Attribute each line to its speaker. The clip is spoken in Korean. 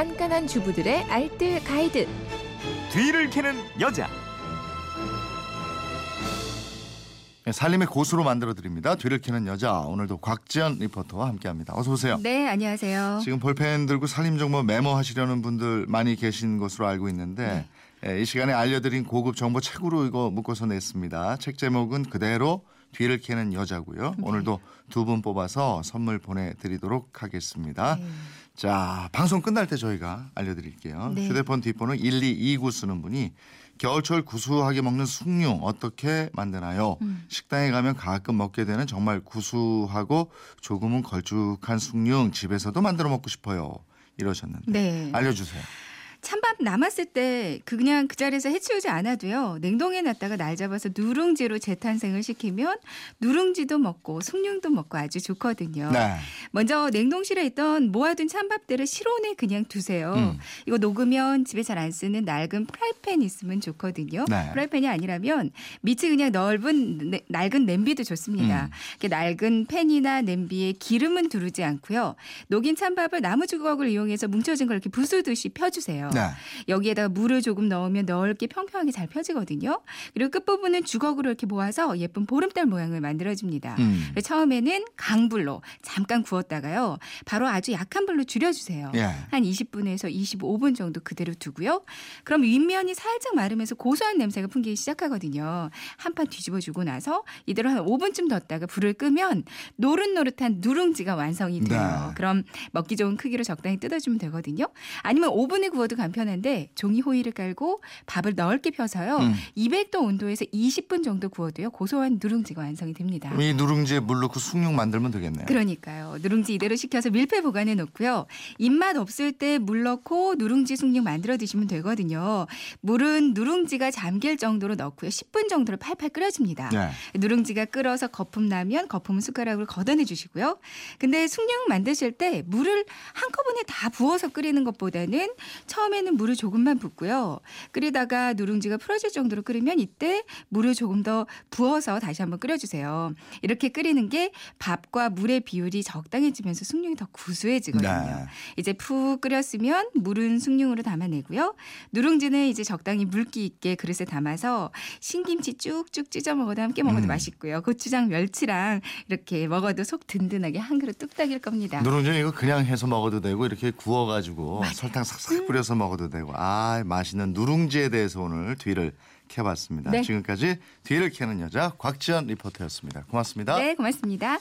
Speaker 1: 깐깐한 주부들의 알뜰 가이드.
Speaker 2: 뒤를 캐는 여자.
Speaker 3: 네, 살림의 고수로 만들어 드립니다. 뒤를 캐는 여자. 오늘도 곽지연 리포터와 함께합니다. 어서 오세요.
Speaker 4: 네, 안녕하세요.
Speaker 3: 지금 볼펜 들고 살림 정보 메모하시려는 분들 많이 계신 것으로 알고 있는데 예, 이 시간에 알려드린 고급 정보 책으로 이거 묶어서 냈습니다. 책 제목은 그대로 뒤를 캐는 여자고요. 오늘도 두 분 뽑아서 선물 보내드리도록 하겠습니다.
Speaker 4: 네.
Speaker 3: 자, 방송 끝날 때 저희가 알려드릴게요.
Speaker 4: 네.
Speaker 3: 휴대폰 뒷번호 1229 쓰는 분이 겨울철 구수하게 먹는 숭늉 어떻게 만드나요?
Speaker 4: 음.
Speaker 3: 식당에 가면 가끔 먹게 되는 정말 구수하고 조금은 걸쭉한 숭늉 집에서도 만들어 먹고 싶어요. 이러셨는데
Speaker 4: 네.
Speaker 3: 알려주세요.
Speaker 4: 찬밥 남았을 때 그냥 그 자리에서 해치우지 않아도요. 냉동해 놨다가 날 잡아서 누룽지로 재탄생을 시키면 누룽지도 먹고 숭늉도 먹고 아주 좋거든요.
Speaker 3: 네.
Speaker 4: 먼저 냉동실에 있던 모아둔 찬밥들을 실온에 그냥 두세요.
Speaker 3: 음.
Speaker 4: 이거 녹으면 집에 잘 안 쓰는 낡은 프라이팬 있으면 좋거든요.
Speaker 3: 네.
Speaker 4: 프라이팬이 아니라면 밑이 그냥 넓은 네- 낡은 냄비도 좋습니다.
Speaker 3: 음.
Speaker 4: 이렇게 낡은 팬이나 냄비에 기름은 두르지 않고요. 녹인 찬밥을 나무 주걱을 이용해서 뭉쳐진 걸 이렇게 부수듯이 펴주세요.
Speaker 3: 네.
Speaker 4: 여기에다가 물을 조금 넣으면 넓게 평평하게 잘 펴지거든요. 그리고 끝부분은 주걱으로 이렇게 모아서 예쁜 보름달 모양을 만들어줍니다.
Speaker 3: 음.
Speaker 4: 처음에는 강불로 잠깐 구웠다가요. 바로 아주 약한 불로 줄여주세요.
Speaker 3: 예.
Speaker 4: 한 20분에서 25분 정도 그대로 두고요. 그럼 윗면이 살짝 마르면서 고소한 냄새가 풍기기 시작하거든요. 한 판 뒤집어주고 나서 이대로 한 5분쯤 뒀다가 불을 끄면 노릇노릇한 누룽지가 완성이 돼요.
Speaker 3: 네.
Speaker 4: 그럼 먹기 좋은 크기로 적당히 뜯어주면 되거든요. 아니면 오븐에 구워도 간편한데 종이 호일을 깔고 밥을 넓게 펴서요.
Speaker 3: 음.
Speaker 4: 200도 온도에서 20분 정도 구워도요. 고소한 누룽지가 완성이 됩니다.
Speaker 3: 이 누룽지에 물 넣고 숭늉 만들면 되겠네요.
Speaker 4: 그러니까요. 누룽지 이대로 식혀서 밀폐 보관해 놓고요. 입맛 없을 때 물 넣고 누룽지 숭늉 만들어 드시면 되거든요. 물은 누룽지가 잠길 정도로 넣고요. 10분 정도를 팔팔 끓여줍니다.
Speaker 3: 네.
Speaker 4: 누룽지가 끓어서 거품 나면 거품은 숟가락으로 걷어내 주시고요. 근데 숭늉 만드실 때 물을 한꺼번에 다 부어서 끓이는 것보다는 처음에 는 물을 조금만 붓고요. 끓이다가 누룽지가 풀어질 정도로 끓이면 이때 물을 조금 더 부어서 다시 한번 끓여주세요. 이렇게 끓이는 게 밥과 물의 비율이 적당해지면서 숭늉이 더 구수해지거든요.
Speaker 3: 네.
Speaker 4: 이제 푹 끓였으면 물은 숭늉으로 담아내고요. 누룽지는 이제 적당히 물기 있게 그릇에 담아서 신김치 쭉쭉 찢어 먹어도 함께 먹어도
Speaker 3: 음.
Speaker 4: 맛있고요. 고추장, 멸치랑 이렇게 먹어도 속 든든하게 한 그릇 뚝딱일 겁니다.
Speaker 3: 누룽지는 이거 그냥 해서 먹어도 되고 이렇게 구워가지고 설탕
Speaker 4: 음.
Speaker 3: 싹싹 뿌려서 먹어도 되고 아 맛있는 누룽지에 대해서 오늘 뒤를 캐봤습니다.
Speaker 4: 네.
Speaker 3: 지금까지 뒤를 캐는 여자 곽지연 리포터였습니다. 고맙습니다.
Speaker 4: 네, 고맙습니다.